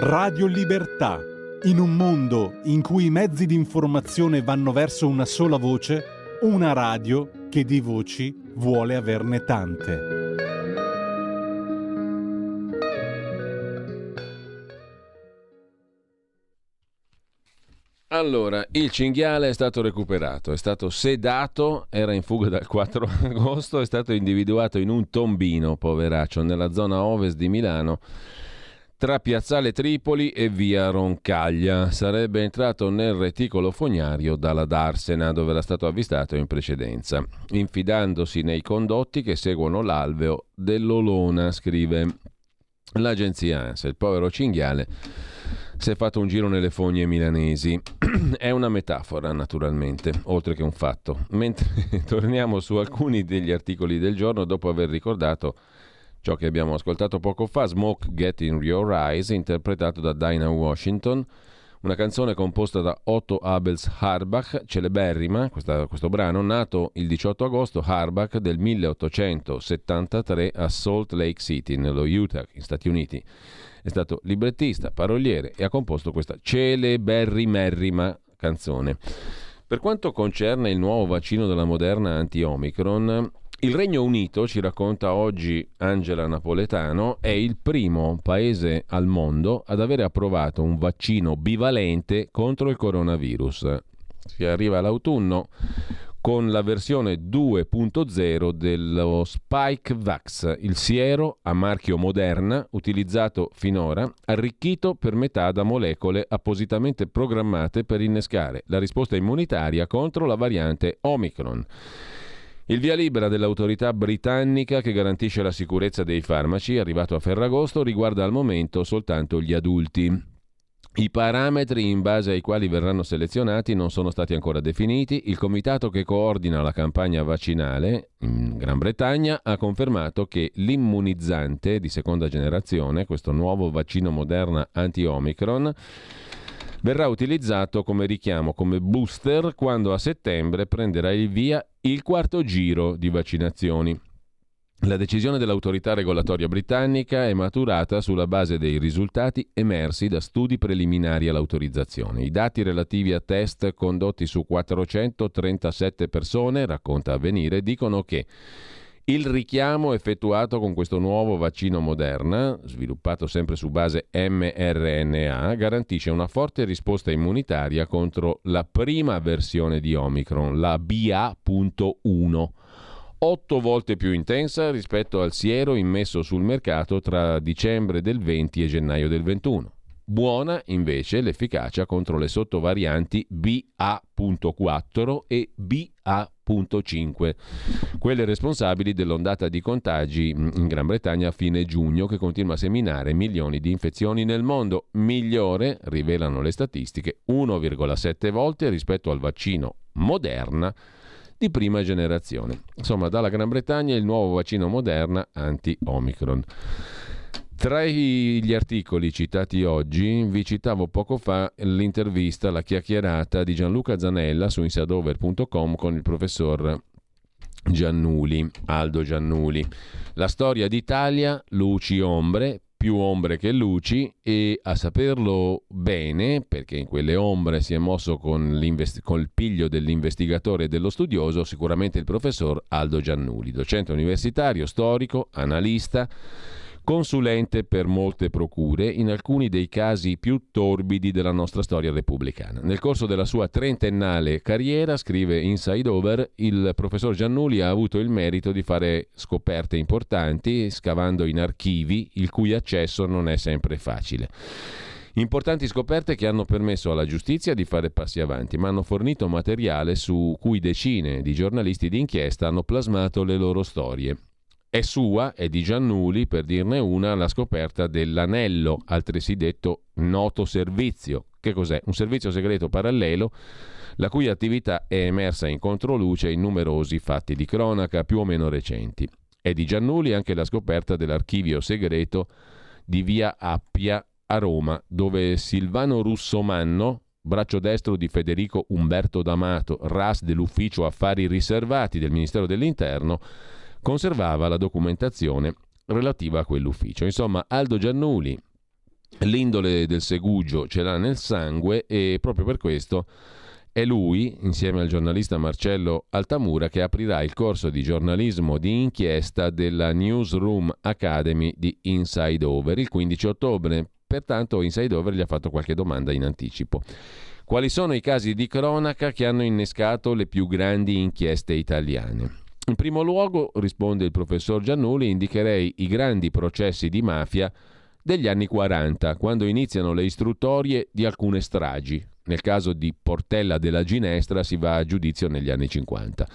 Radio Libertà. In un mondo in cui i mezzi di informazione vanno verso una sola voce, una radio che di voci vuole averne tante. Allora, il cinghiale è stato recuperato, è stato sedato, era in fuga dal 4 agosto, è stato individuato in un tombino, poveraccio, nella zona ovest di Milano tra Piazzale Tripoli e via Roncaglia. Sarebbe entrato nel reticolo fognario dalla Darsena, dove era stato avvistato in precedenza, infidandosi nei condotti che seguono l'alveo dell'Olona, scrive l'agenzia ANSA. Il povero cinghiale si è fatto un giro nelle fogne milanesi. è una metafora, naturalmente, oltre che un fatto. Mentre torniamo su alcuni degli articoli del giorno, dopo aver ricordato Ciò che abbiamo ascoltato poco fa, Smoke Get in Your Eyes, interpretato da Dinah Washington, una canzone composta da Otto Abels Harbach, celeberrima, questa, questo brano, nato il 18 agosto Harbach del 1873 a Salt Lake City, nello Utah, in Stati Uniti. È stato librettista, paroliere e ha composto questa celeberrimerrima canzone. Per quanto concerne il nuovo vaccino della Moderna anti-Omicron, il Regno Unito, ci racconta oggi Angela Napoletano, è il primo paese al mondo ad avere approvato un vaccino bivalente contro il coronavirus. Si arriva all'autunno con la versione 2.0 dello Spike Vax, il siero a marchio Moderna utilizzato finora, arricchito per metà da molecole appositamente programmate per innescare la risposta immunitaria contro la variante Omicron. Il via libera dell'autorità britannica che garantisce la sicurezza dei farmaci, arrivato a Ferragosto, riguarda al momento soltanto gli adulti. I parametri in base ai quali verranno selezionati non sono stati ancora definiti. Il comitato che coordina la campagna vaccinale in Gran Bretagna ha confermato che l'immunizzante di seconda generazione, questo nuovo vaccino Moderna anti-Omicron, verrà utilizzato come richiamo, come booster, quando a settembre prenderà il via il quarto giro di vaccinazioni. La decisione dell'autorità regolatoria britannica è maturata sulla base dei risultati emersi da studi preliminari all'autorizzazione. I dati relativi a test condotti su 437 persone, racconta Avvenire, dicono che il richiamo effettuato con questo nuovo vaccino Moderna, sviluppato sempre su base mRNA, garantisce una forte risposta immunitaria contro la prima versione di Omicron, la BA.1, otto volte più intensa rispetto al siero immesso sul mercato tra dicembre del 20 e gennaio del 21. Buona invece l'efficacia contro le sottovarianti BA.4 e BA.5, quelle responsabili dell'ondata di contagi in Gran Bretagna a fine giugno che continua a seminare milioni di infezioni nel mondo, migliore, rivelano le statistiche, 1,7 volte rispetto al vaccino Moderna di prima generazione. Insomma, dalla Gran Bretagna il nuovo vaccino Moderna anti-Omicron. Tra gli articoli citati oggi vi citavo poco fa l'intervista, la chiacchierata di Gianluca Zanella su insadover.com con il professor Giannuli, Aldo Giannuli. La storia d'Italia, luci ombre, più ombre che luci e a saperlo bene, perché in quelle ombre si è mosso con, con piglio dell'investigatore e dello studioso, sicuramente il professor Aldo Giannuli, docente universitario, storico, analista consulente per molte procure in alcuni dei casi più torbidi della nostra storia repubblicana. Nel corso della sua trentennale carriera, scrive Inside Over, il professor Giannuli ha avuto il merito di fare scoperte importanti, scavando in archivi il cui accesso non è sempre facile. Importanti scoperte che hanno permesso alla giustizia di fare passi avanti, ma hanno fornito materiale su cui decine di giornalisti d'inchiesta hanno plasmato le loro storie. È sua, è di Giannuli, per dirne una, la scoperta dell'anello, altresì detto noto servizio. Che cos'è? Un servizio segreto parallelo la cui attività è emersa in controluce in numerosi fatti di cronaca più o meno recenti. È di Giannuli anche la scoperta dell'archivio segreto di via Appia a Roma, dove Silvano Russomanno, braccio destro di Federico Umberto D'Amato, RAS dell'Ufficio Affari Riservati del Ministero dell'Interno, conservava la documentazione relativa a quell'ufficio. Insomma, Aldo Giannuli, L'indole del segugio ce l'ha nel sangue e proprio per questo è lui, insieme al giornalista Marcello Altamura, che aprirà il corso di giornalismo di inchiesta della Newsroom Academy di Inside Over il 15 ottobre. Pertanto Inside Over gli ha fatto qualche domanda in anticipo. Quali sono i casi di cronaca che hanno innescato le più grandi inchieste italiane? In primo luogo, risponde il professor Giannuli, indicherei i grandi processi di mafia degli anni 40, quando iniziano le istruttorie di alcune stragi. Nel caso di Portella della Ginestra si va a giudizio negli anni 50.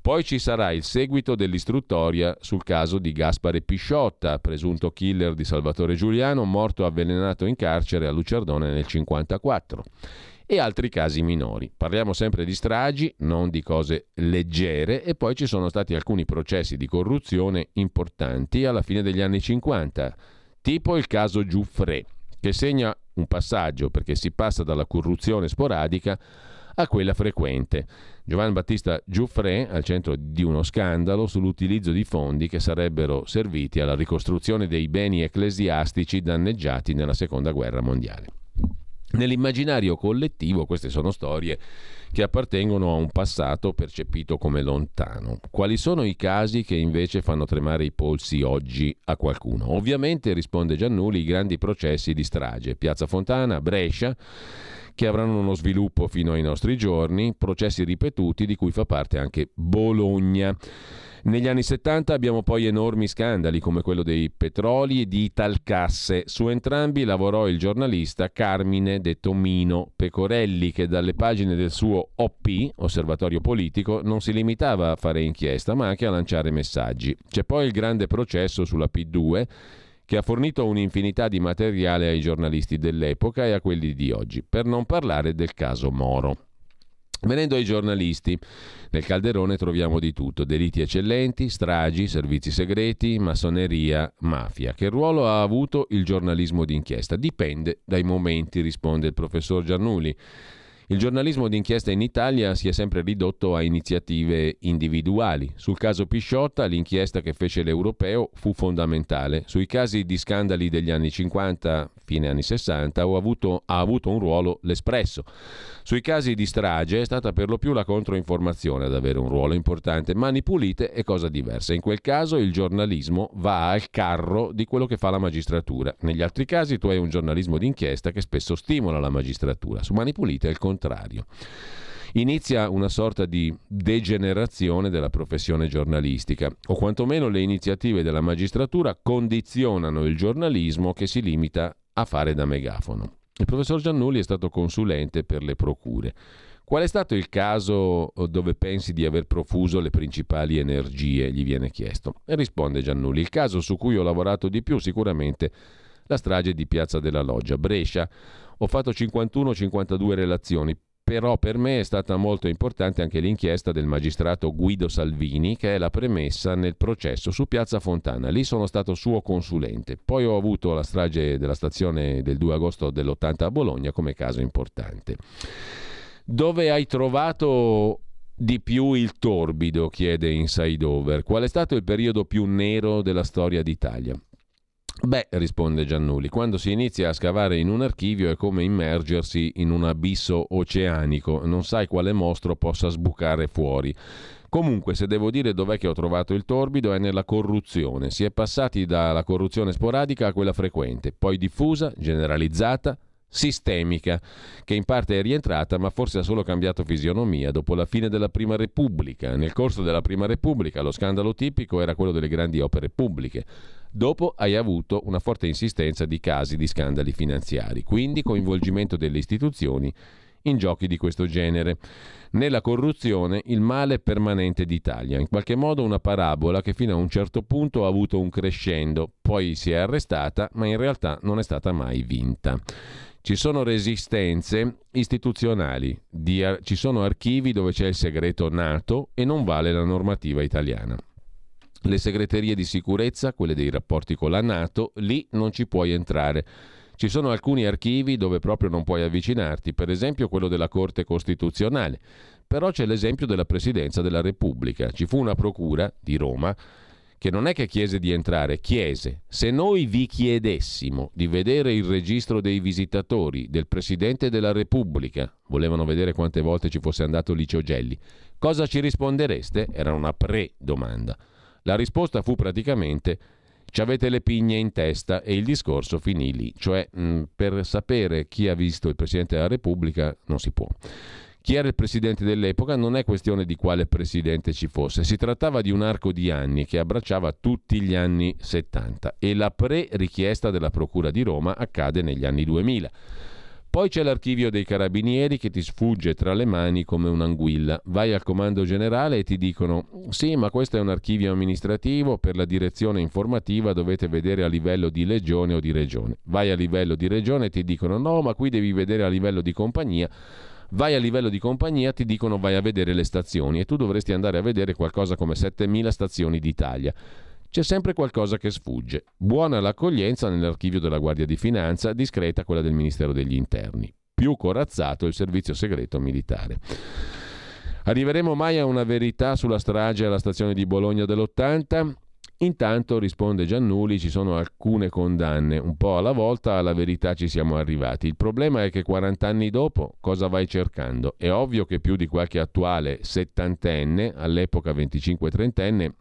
Poi ci sarà il seguito dell'istruttoria sul caso di Gaspare Pisciotta, presunto killer di Salvatore Giuliano, morto avvelenato in carcere a Lucerdone nel 1954 e altri casi minori. Parliamo sempre di stragi, non di cose leggere e poi ci sono stati alcuni processi di corruzione importanti alla fine degli anni 50, tipo il caso Giuffre, che segna un passaggio perché si passa dalla corruzione sporadica a quella frequente. Giovanni Battista Giuffre al centro di uno scandalo sull'utilizzo di fondi che sarebbero serviti alla ricostruzione dei beni ecclesiastici danneggiati nella Seconda Guerra Mondiale. Nell'immaginario collettivo queste sono storie che appartengono a un passato percepito come lontano. Quali sono i casi che invece fanno tremare i polsi oggi a qualcuno? Ovviamente, risponde Giannuli, i grandi processi di strage. Piazza Fontana, Brescia, che avranno uno sviluppo fino ai nostri giorni, processi ripetuti di cui fa parte anche Bologna. Negli anni 70 abbiamo poi enormi scandali come quello dei petroli e di Italcasse. Su entrambi lavorò il giornalista Carmine detto Mino Pecorelli che dalle pagine del suo OP, Osservatorio Politico, non si limitava a fare inchiesta ma anche a lanciare messaggi. C'è poi il grande processo sulla P2 che ha fornito un'infinità di materiale ai giornalisti dell'epoca e a quelli di oggi, per non parlare del caso Moro. Venendo ai giornalisti, nel calderone troviamo di tutto, delitti eccellenti, stragi, servizi segreti, massoneria, mafia. Che ruolo ha avuto il giornalismo d'inchiesta? Dipende dai momenti, risponde il professor Giannuli. Il giornalismo d'inchiesta in Italia si è sempre ridotto a iniziative individuali. Sul caso Pisciotta l'inchiesta che fece l'Europeo fu fondamentale. Sui casi di scandali degli anni 50, fine anni 60, avuto, ha avuto un ruolo l'Espresso. Sui casi di strage è stata per lo più la controinformazione ad avere un ruolo importante. Mani pulite è cosa diversa. In quel caso il giornalismo va al carro di quello che fa la magistratura. Negli altri casi tu hai un giornalismo d'inchiesta che spesso stimola la magistratura. Su Mani pulite è il contrario inizia una sorta di degenerazione della professione giornalistica, o quantomeno le iniziative della magistratura condizionano il giornalismo che si limita a fare da megafono. Il professor Giannulli è stato consulente per le procure. Qual è stato il caso eh, dove pensi di aver profuso le principali energie? gli viene chiesto. E risponde Giannulli, il caso su cui ho lavorato di più sicuramente la strage di Piazza della Loggia, Brescia. Ho fatto 51-52 relazioni, però per me è stata molto importante anche l'inchiesta del magistrato Guido Salvini, che è la premessa nel processo su Piazza Fontana. Lì sono stato suo consulente. Poi ho avuto la strage della stazione del 2 agosto dell'80 a Bologna come caso importante. Dove hai trovato di più il torbido? chiede Inside Over. Qual è stato il periodo più nero della storia d'Italia? Beh, risponde Giannuli, quando si inizia a scavare in un archivio è come immergersi in un abisso oceanico, non sai quale mostro possa sbucare fuori. Comunque, se devo dire dov'è che ho trovato il torbido è nella corruzione. Si è passati dalla corruzione sporadica a quella frequente, poi diffusa, generalizzata, sistemica, che in parte è rientrata ma forse ha solo cambiato fisionomia dopo la fine della Prima Repubblica. Nel corso della Prima Repubblica lo scandalo tipico era quello delle grandi opere pubbliche. Dopo hai avuto una forte insistenza di casi di scandali finanziari, quindi coinvolgimento delle istituzioni in giochi di questo genere. Nella corruzione il male permanente d'Italia, in qualche modo una parabola che fino a un certo punto ha avuto un crescendo, poi si è arrestata, ma in realtà non è stata mai vinta. Ci sono resistenze istituzionali, ar- ci sono archivi dove c'è il segreto nato e non vale la normativa italiana le segreterie di sicurezza, quelle dei rapporti con la Nato, lì non ci puoi entrare. Ci sono alcuni archivi dove proprio non puoi avvicinarti, per esempio quello della Corte Costituzionale. Però c'è l'esempio della Presidenza della Repubblica. Ci fu una procura di Roma che non è che chiese di entrare, chiese, se noi vi chiedessimo di vedere il registro dei visitatori del Presidente della Repubblica, volevano vedere quante volte ci fosse andato Licio Gelli, cosa ci rispondereste? Era una pre-domanda. La risposta fu praticamente ci avete le pigne in testa e il discorso finì lì, cioè mh, per sapere chi ha visto il Presidente della Repubblica non si può. Chi era il presidente dell'epoca non è questione di quale presidente ci fosse, si trattava di un arco di anni che abbracciava tutti gli anni 70 e la pre-richiesta della Procura di Roma accade negli anni 2000. Poi c'è l'archivio dei carabinieri che ti sfugge tra le mani come un'anguilla. Vai al comando generale e ti dicono: Sì, ma questo è un archivio amministrativo, per la direzione informativa dovete vedere a livello di legione o di regione. Vai a livello di regione e ti dicono: No, ma qui devi vedere a livello di compagnia. Vai a livello di compagnia, ti dicono vai a vedere le stazioni e tu dovresti andare a vedere qualcosa come 7000 stazioni d'Italia. C'è sempre qualcosa che sfugge. Buona l'accoglienza nell'archivio della Guardia di Finanza, discreta quella del Ministero degli Interni. Più corazzato il servizio segreto militare. Arriveremo mai a una verità sulla strage alla stazione di Bologna dell'80? Intanto, risponde Giannuli, ci sono alcune condanne, un po' alla volta alla verità ci siamo arrivati. Il problema è che 40 anni dopo cosa vai cercando? È ovvio che più di qualche attuale settantenne, all'epoca 25-30enne,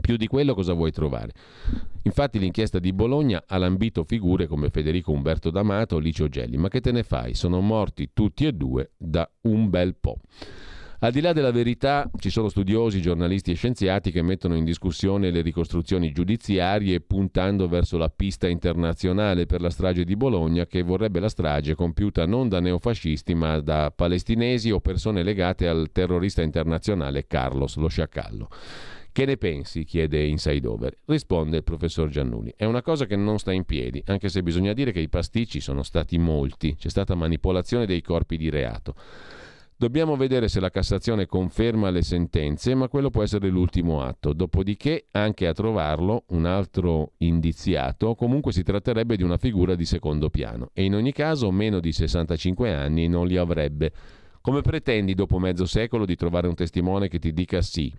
più di quello cosa vuoi trovare? Infatti l'inchiesta di Bologna ha lambito figure come Federico Umberto D'Amato Licio Gelli, ma che te ne fai? Sono morti tutti e due da un bel po'. Al di là della verità, ci sono studiosi, giornalisti e scienziati che mettono in discussione le ricostruzioni giudiziarie puntando verso la pista internazionale per la strage di Bologna, che vorrebbe la strage compiuta non da neofascisti ma da palestinesi o persone legate al terrorista internazionale Carlos lo Sciacallo. Che ne pensi? chiede Inside Over. Risponde il professor Giannuni. È una cosa che non sta in piedi, anche se bisogna dire che i pasticci sono stati molti. C'è stata manipolazione dei corpi di reato. Dobbiamo vedere se la Cassazione conferma le sentenze, ma quello può essere l'ultimo atto. Dopodiché, anche a trovarlo, un altro indiziato, comunque si tratterebbe di una figura di secondo piano e in ogni caso meno di 65 anni non li avrebbe. Come pretendi dopo mezzo secolo di trovare un testimone che ti dica sì?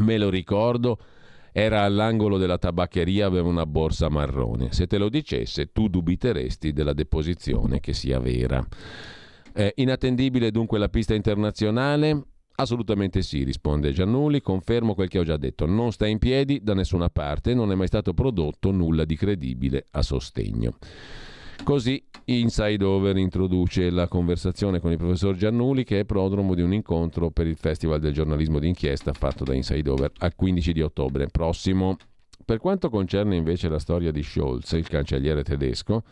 Me lo ricordo, era all'angolo della tabaccheria, aveva una borsa marrone. Se te lo dicesse, tu dubiteresti della deposizione che sia vera. Eh, inattendibile dunque la pista internazionale? Assolutamente sì, risponde Giannulli, confermo quel che ho già detto, non sta in piedi da nessuna parte, non è mai stato prodotto nulla di credibile a sostegno. Così Inside Over introduce la conversazione con il professor Giannuli che è prodromo di un incontro per il Festival del giornalismo d'inchiesta fatto da Inside Over al 15 di ottobre prossimo. Per quanto concerne invece la storia di Scholz, il cancelliere tedesco,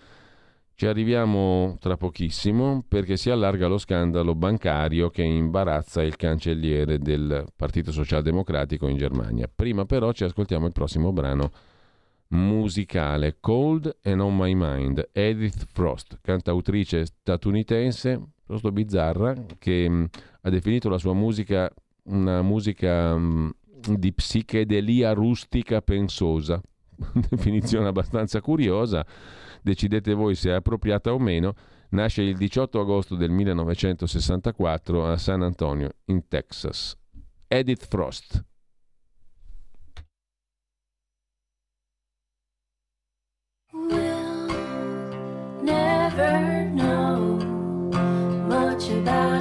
ci arriviamo tra pochissimo perché si allarga lo scandalo bancario che imbarazza il cancelliere del Partito Socialdemocratico in Germania. Prima però ci ascoltiamo il prossimo brano musicale Cold and On My Mind, Edith Frost, cantautrice statunitense, piuttosto bizzarra, che mh, ha definito la sua musica una musica mh, di psichedelia rustica pensosa, definizione abbastanza curiosa decidete voi se è appropriata o meno, nasce il 18 agosto del 1964 a San Antonio, in Texas. Edith Frost. We'll never know much about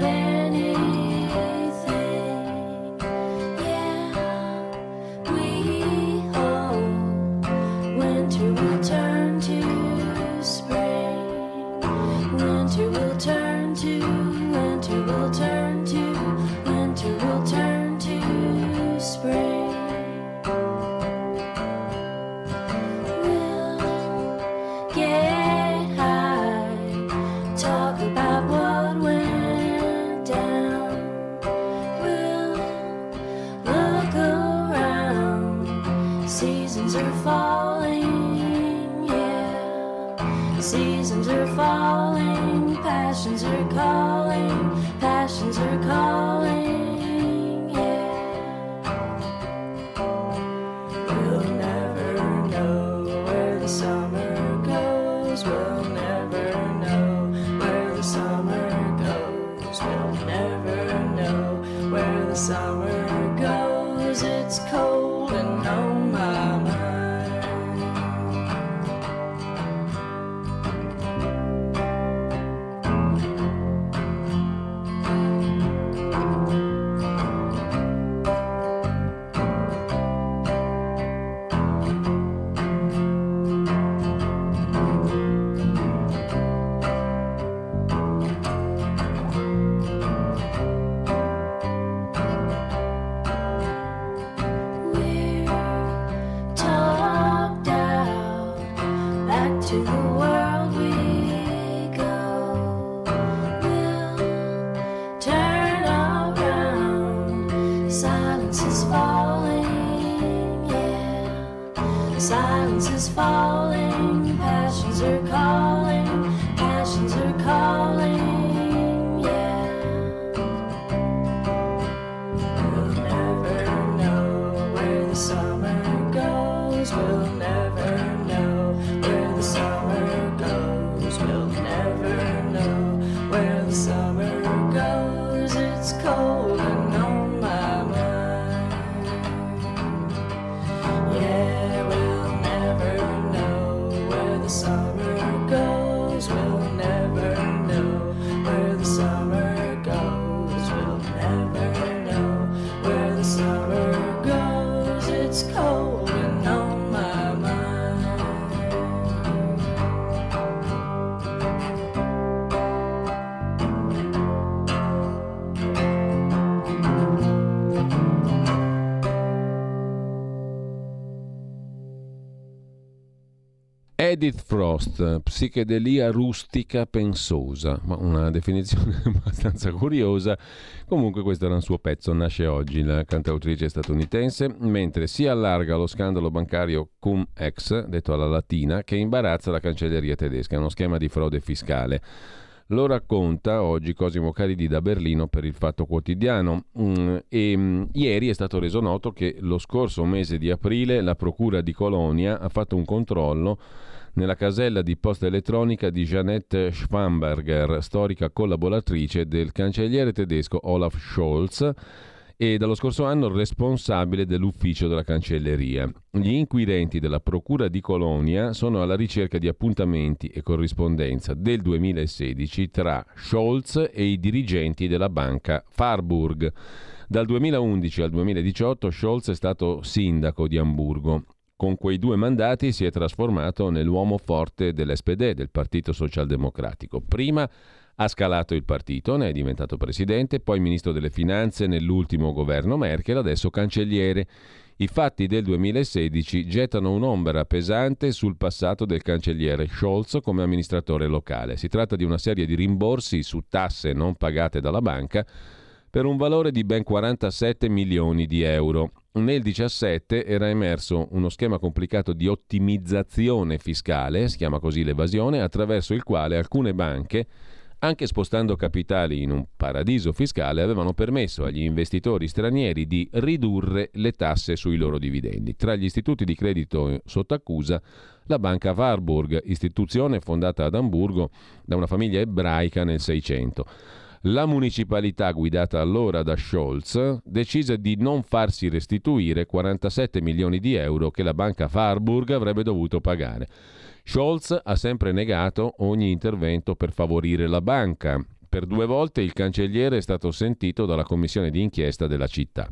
Edith Frost, psichedelia rustica pensosa, una definizione abbastanza curiosa. Comunque questo era un suo pezzo, nasce oggi la cantautrice statunitense, mentre si allarga lo scandalo bancario cum-ex, detto alla latina, che imbarazza la cancelleria tedesca, è uno schema di frode fiscale. Lo racconta oggi Cosimo Caridi da Berlino per il Fatto Quotidiano mm, e mm, ieri è stato reso noto che lo scorso mese di aprile la Procura di Colonia ha fatto un controllo nella casella di posta elettronica di Jeanette Schwamberger, storica collaboratrice del cancelliere tedesco Olaf Scholz e dallo scorso anno responsabile dell'ufficio della cancelleria. Gli inquirenti della Procura di Colonia sono alla ricerca di appuntamenti e corrispondenza del 2016 tra Scholz e i dirigenti della banca Farburg. Dal 2011 al 2018 Scholz è stato sindaco di Amburgo. Con quei due mandati si è trasformato nell'uomo forte dell'SPD, del Partito Socialdemocratico. Prima ha scalato il partito, ne è diventato presidente, poi ministro delle finanze nell'ultimo governo Merkel, adesso cancelliere. I fatti del 2016 gettano un'ombra pesante sul passato del cancelliere Scholz come amministratore locale. Si tratta di una serie di rimborsi su tasse non pagate dalla banca per un valore di ben 47 milioni di euro. Nel 2017 era emerso uno schema complicato di ottimizzazione fiscale, si chiama così l'evasione, attraverso il quale alcune banche anche spostando capitali in un paradiso fiscale, avevano permesso agli investitori stranieri di ridurre le tasse sui loro dividendi. Tra gli istituti di credito sotto accusa, la banca Warburg, istituzione fondata ad Amburgo da una famiglia ebraica nel 600. La municipalità guidata allora da Scholz decise di non farsi restituire 47 milioni di euro che la banca Warburg avrebbe dovuto pagare. Scholz ha sempre negato ogni intervento per favorire la banca. Per due volte il cancelliere è stato sentito dalla commissione di inchiesta della città.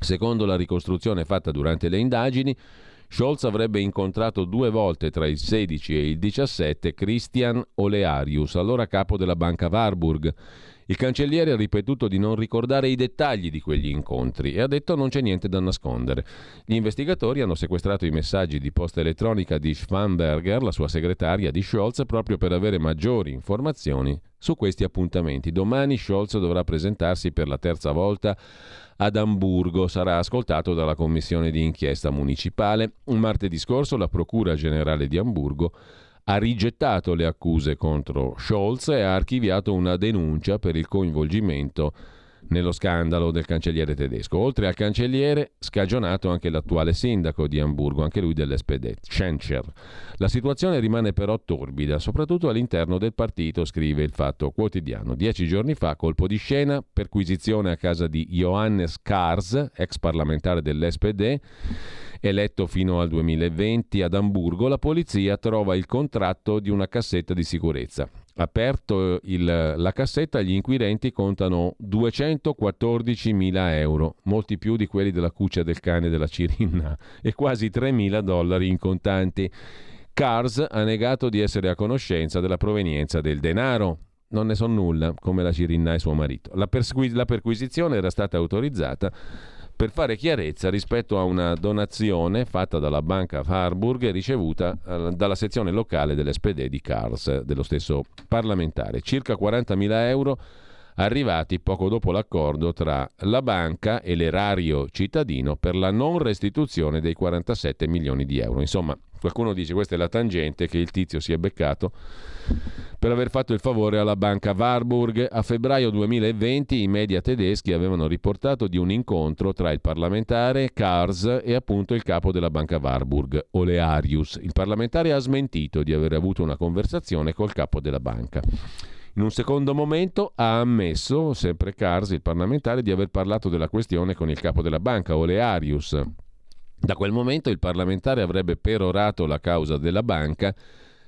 Secondo la ricostruzione fatta durante le indagini, Scholz avrebbe incontrato due volte tra il 16 e il 17 Christian Olearius, allora capo della banca Warburg, il cancelliere ha ripetuto di non ricordare i dettagli di quegli incontri e ha detto non c'è niente da nascondere. Gli investigatori hanno sequestrato i messaggi di posta elettronica di Schwamberger, la sua segretaria di Scholz, proprio per avere maggiori informazioni su questi appuntamenti. Domani Scholz dovrà presentarsi per la terza volta ad Amburgo. Sarà ascoltato dalla commissione di inchiesta municipale. Martedì scorso la Procura Generale di Amburgo ha rigettato le accuse contro Scholz e ha archiviato una denuncia per il coinvolgimento nello scandalo del cancelliere tedesco. Oltre al cancelliere, scagionato anche l'attuale sindaco di Amburgo, anche lui dell'SPD, Schenscher. La situazione rimane però torbida, soprattutto all'interno del partito, scrive il Fatto Quotidiano. Dieci giorni fa, colpo di scena, perquisizione a casa di Johannes Kars, ex parlamentare dell'SPD, eletto fino al 2020 ad Amburgo, la polizia trova il contratto di una cassetta di sicurezza. Aperto il, la cassetta, gli inquirenti contano 214.000 euro, molti più di quelli della cuccia del cane della Cirinna, e quasi 3.000 dollari in contanti. Cars ha negato di essere a conoscenza della provenienza del denaro. Non ne so nulla, come la Cirinna e suo marito. La, persqui- la perquisizione era stata autorizzata per fare chiarezza rispetto a una donazione fatta dalla banca Harburg e ricevuta eh, dalla sezione locale dell'SPD di Kars, dello stesso parlamentare. Circa 40.000 euro arrivati poco dopo l'accordo tra la banca e l'erario cittadino per la non restituzione dei 47 milioni di euro. Insomma, qualcuno dice questa è la tangente che il tizio si è beccato per aver fatto il favore alla banca Warburg. A febbraio 2020 i media tedeschi avevano riportato di un incontro tra il parlamentare Kars e appunto il capo della banca Warburg, Olearius. Il parlamentare ha smentito di aver avuto una conversazione col capo della banca. In un secondo momento ha ammesso, sempre Kars, il parlamentare, di aver parlato della questione con il capo della banca, Olearius. Da quel momento il parlamentare avrebbe perorato la causa della banca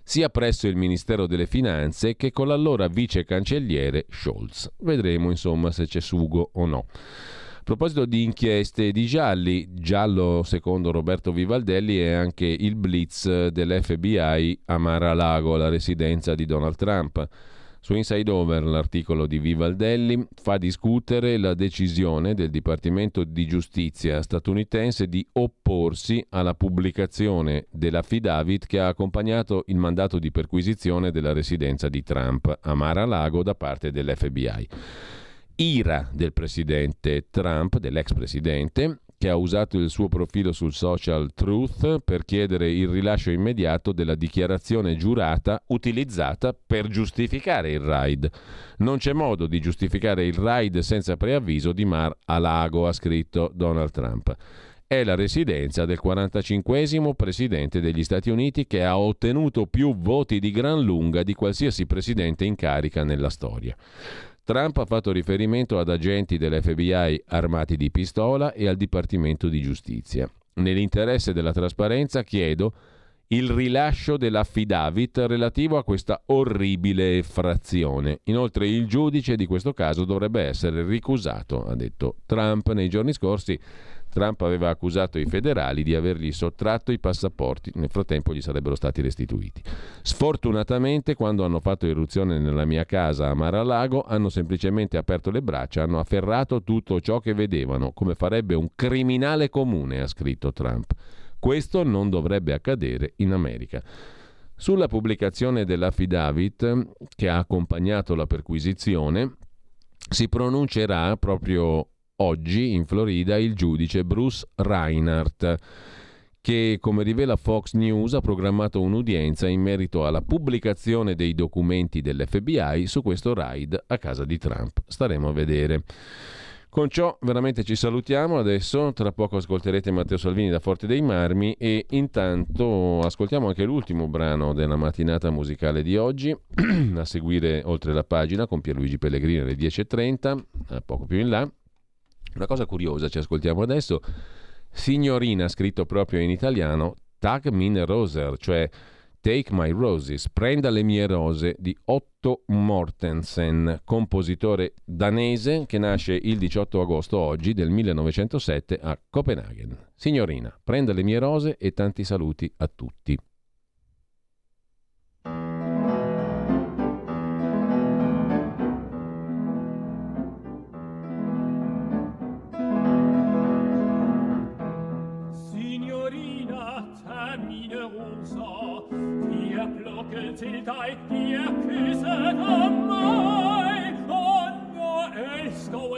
sia presso il Ministero delle Finanze che con l'allora vice cancelliere Scholz. Vedremo insomma se c'è sugo o no. A proposito di inchieste di gialli, giallo secondo Roberto Vivaldelli è anche il blitz dell'FBI a Mar-a-Lago, la residenza di Donald Trump. Su Inside Over l'articolo di Vivaldelli fa discutere la decisione del Dipartimento di Giustizia statunitense di opporsi alla pubblicazione dell'affidavit che ha accompagnato il mandato di perquisizione della residenza di Trump a Mar-a-Lago da parte dell'FBI. Ira del presidente Trump, dell'ex presidente, che ha usato il suo profilo sul social Truth per chiedere il rilascio immediato della dichiarazione giurata utilizzata per giustificare il raid. Non c'è modo di giustificare il raid senza preavviso di Mar a Lago, ha scritto Donald Trump. È la residenza del 45 presidente degli Stati Uniti che ha ottenuto più voti di gran lunga di qualsiasi presidente in carica nella storia. Trump ha fatto riferimento ad agenti dell'FBI armati di pistola e al Dipartimento di Giustizia. Nell'interesse della trasparenza chiedo il rilascio dell'affidavit relativo a questa orribile effrazione. Inoltre il giudice di questo caso dovrebbe essere ricusato, ha detto Trump nei giorni scorsi Trump aveva accusato i federali di avergli sottratto i passaporti, nel frattempo gli sarebbero stati restituiti. Sfortunatamente, quando hanno fatto irruzione nella mia casa a Mar-a-Lago, hanno semplicemente aperto le braccia, hanno afferrato tutto ciò che vedevano, come farebbe un criminale comune, ha scritto Trump. Questo non dovrebbe accadere in America. Sulla pubblicazione dell'affidavit che ha accompagnato la perquisizione, si pronuncerà proprio oggi in Florida il giudice Bruce Reinhardt che, come rivela Fox News, ha programmato un'udienza in merito alla pubblicazione dei documenti dell'FBI su questo raid a casa di Trump. Staremo a vedere. Con ciò veramente ci salutiamo adesso, tra poco ascolterete Matteo Salvini da Forte dei Marmi e intanto ascoltiamo anche l'ultimo brano della mattinata musicale di oggi, a seguire oltre la pagina con Pierluigi Pellegrini alle 10.30, poco più in là. Una cosa curiosa, ci ascoltiamo adesso. Signorina, scritto proprio in italiano, Tag Min Roser, cioè Take My Roses, Prenda le mie rose di Otto Mortensen, compositore danese che nasce il 18 agosto oggi del 1907 a Copenaghen. Signorina, prenda le mie rose e tanti saluti a tutti.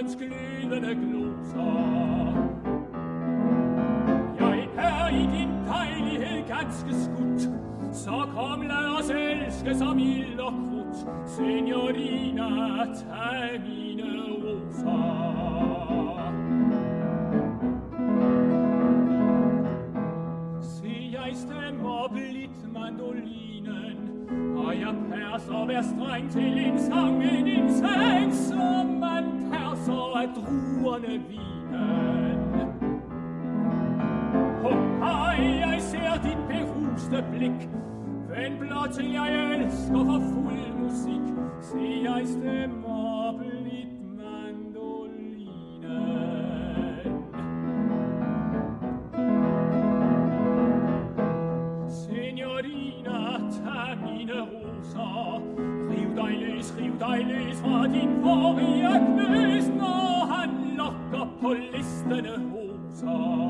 Elskovens glødende gloser. Jeg er i din dejlighed ganske skudt, så kom lad os elske som ild og krudt, signorina, tag mine roser. Se, jeg stemmer blidt mandolin, jeg perser hver oh, streng til en sang, en indsang, som man perser af druerne vinen. Oh, hej, oh, jeg ser dit beruste blik, Vend blot til jeg elsker for fuld musik, se jeg stemmer blidt mandolinen. Riv dig løs, riv dig løs fra din forrige knøs, når han lokker på listende hoser.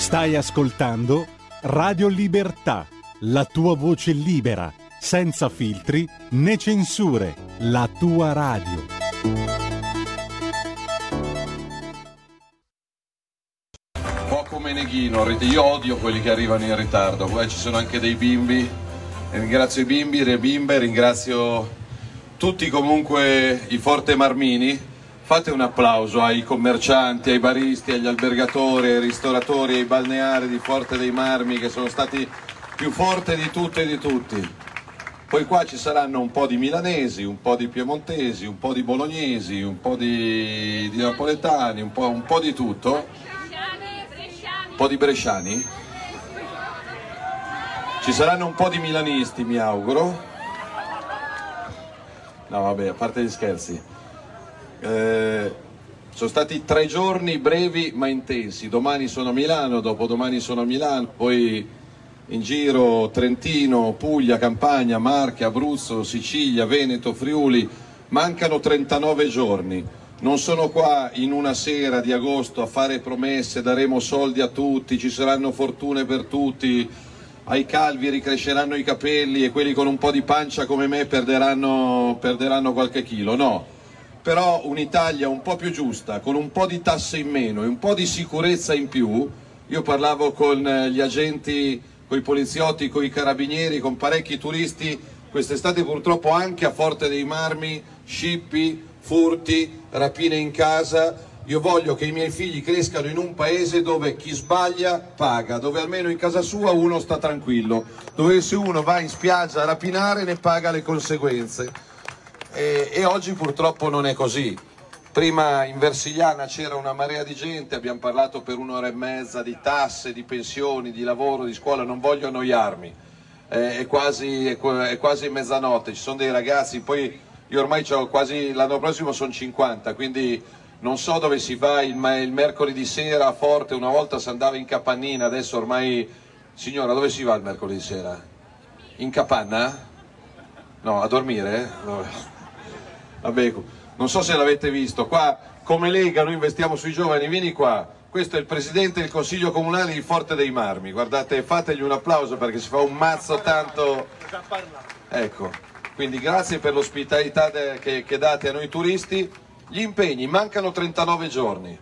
Stai ascoltando Radio Libertà, la tua voce libera, senza filtri né censure, la tua radio. Poco meneghino, io odio quelli che arrivano in ritardo, poi ci sono anche dei bimbi, ringrazio i bimbi, le bimbe, ringrazio tutti comunque i Forte Marmini, fate un applauso ai commercianti, ai baristi, agli albergatori, ai ristoratori, ai balneari di Forte dei Marmi che sono stati più forti di tutte e di tutti. Poi qua ci saranno un po' di milanesi, un po' di piemontesi, un po' di bolognesi, un po' di, di napoletani, un po', un po' di tutto. Un po' di bresciani. Ci saranno un po' di milanisti, mi auguro. No, vabbè, a parte gli scherzi. Eh, sono stati tre giorni brevi ma intensi. Domani sono a Milano, dopodomani sono a Milano, poi in giro Trentino, Puglia, Campania, Marche, Abruzzo, Sicilia, Veneto, Friuli. Mancano 39 giorni. Non sono qua in una sera di agosto a fare promesse, daremo soldi a tutti, ci saranno fortune per tutti, ai calvi ricresceranno i capelli e quelli con un po' di pancia come me perderanno, perderanno qualche chilo. No, però un'Italia un po' più giusta, con un po' di tasse in meno e un po' di sicurezza in più. Io parlavo con eh, gli agenti, con i poliziotti, con i carabinieri, con parecchi turisti quest'estate purtroppo anche a Forte dei Marmi, scippi, furti, rapine in casa. Io voglio che i miei figli crescano in un paese dove chi sbaglia paga, dove almeno in casa sua uno sta tranquillo, dove se uno va in spiaggia a rapinare ne paga le conseguenze e, e oggi purtroppo non è così. Prima in Versigliana c'era una marea di gente, abbiamo parlato per un'ora e mezza di tasse, di pensioni, di lavoro, di scuola, non voglio annoiarmi, è, quasi, è, quasi, mezzanotte, ci sono dei ragazzi, poi io ormai ho quasi, l'anno prossimo sono 50, quindi non so dove si va il, il mercoledì sera a Forte, una volta si andava in capannina, adesso ormai, signora dove si va il mercoledì sera? In capanna? No, a dormire? No. Vabbè, non so se l'avete visto, qua come Lega noi investiamo sui giovani, vieni qua, questo è il presidente del consiglio comunale di Forte dei Marmi, guardate, fategli un applauso perché si fa un mazzo tanto... Ecco, quindi grazie per l'ospitalità che, che date a noi turisti. Gli impegni, mancano 39 giorni,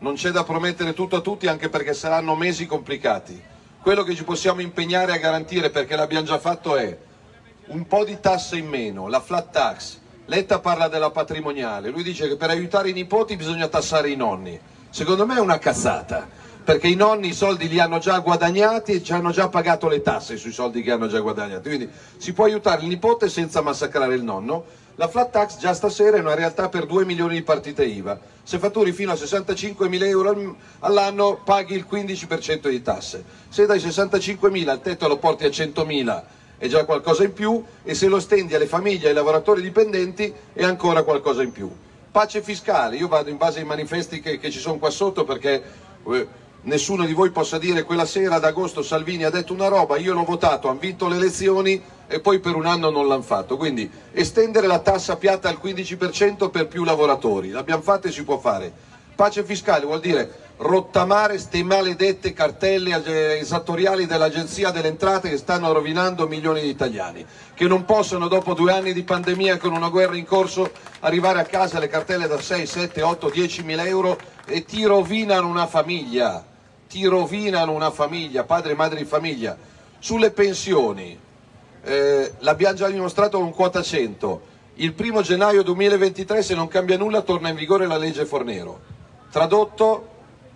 non c'è da promettere tutto a tutti anche perché saranno mesi complicati. Quello che ci possiamo impegnare a garantire, perché l'abbiamo già fatto, è un po' di tasse in meno, la flat tax, Letta parla della patrimoniale, lui dice che per aiutare i nipoti bisogna tassare i nonni. Secondo me è una cazzata, perché i nonni i soldi li hanno già guadagnati e ci hanno già pagato le tasse sui soldi che hanno già guadagnato. Quindi si può aiutare il nipote senza massacrare il nonno. La flat tax già stasera è una realtà per 2 milioni di partite IVA. Se fatturi fino a 65 mila euro all'anno paghi il 15% di tasse. Se dai 65 mila il tetto lo porti a 100 mila è già qualcosa in più e se lo stendi alle famiglie e ai lavoratori dipendenti è ancora qualcosa in più. Pace fiscale, io vado in base ai manifesti che, che ci sono qua sotto perché eh, nessuno di voi possa dire quella sera ad agosto Salvini ha detto una roba, io l'ho votato, hanno vinto le elezioni e poi per un anno non l'hanno fatto. Quindi estendere la tassa piatta al 15% per più lavoratori, l'abbiamo fatto e si può fare. Pace fiscale vuol dire rottamare queste maledette cartelle esattoriali dell'Agenzia delle Entrate che stanno rovinando milioni di italiani, che non possono dopo due anni di pandemia con una guerra in corso arrivare a casa le cartelle da 6, 7, 8, 10 mila euro e ti rovinano una famiglia, ti rovinano una famiglia, padre e madre di famiglia. Sulle pensioni, eh, l'abbiamo già dimostrato con quota 100, il primo gennaio 2023 se non cambia nulla torna in vigore la legge Fornero. Tradotto,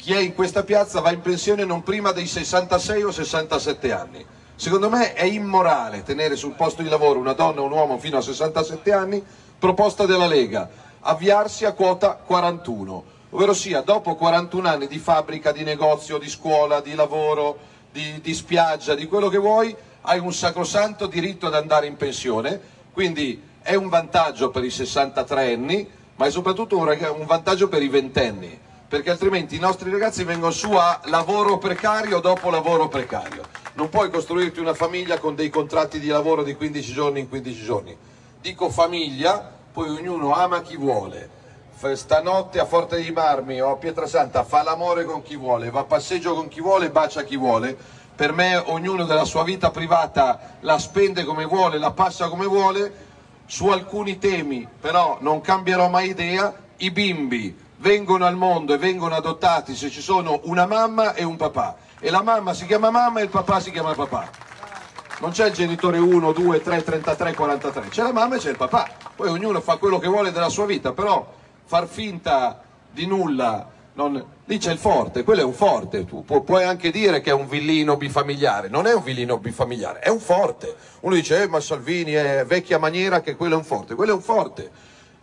chi è in questa piazza va in pensione non prima dei 66 o 67 anni. Secondo me è immorale tenere sul posto di lavoro una donna o un uomo fino a 67 anni, proposta della Lega, avviarsi a quota 41. ovvero sia dopo 41 anni di fabbrica, di negozio, di scuola, di lavoro, di, di spiaggia, di quello che vuoi, hai un sacrosanto diritto ad andare in pensione, quindi è un vantaggio per i 63 anni, ma è soprattutto un, un vantaggio per i ventenni, perché altrimenti i nostri ragazzi vengono su a lavoro precario dopo lavoro precario. Non puoi costruirti una famiglia con dei contratti di lavoro di 15 giorni in 15 giorni. Dico famiglia, poi ognuno ama chi vuole. Stanotte a Forte dei Marmi o a Pietrasanta fa l'amore con chi vuole, va a passeggio con chi vuole, bacia chi vuole. Per me ognuno della sua vita privata la spende come vuole, la passa come vuole. Su alcuni temi però non cambierò mai idea, i bimbi vengono al mondo e vengono adottati se ci sono una mamma e un papà e la mamma si chiama mamma e il papà si chiama papà. Non c'è il genitore 1, 2, 3, 33, 43, c'è la mamma e c'è il papà. Poi ognuno fa quello che vuole della sua vita, però far finta di nulla, non- lì c'è il forte, quello è un forte, tu pu- puoi anche dire che è un villino bifamiliare, non è un villino bifamiliare, è un forte. Uno dice, eh, ma Salvini è vecchia maniera che quello è un forte, quello è un forte.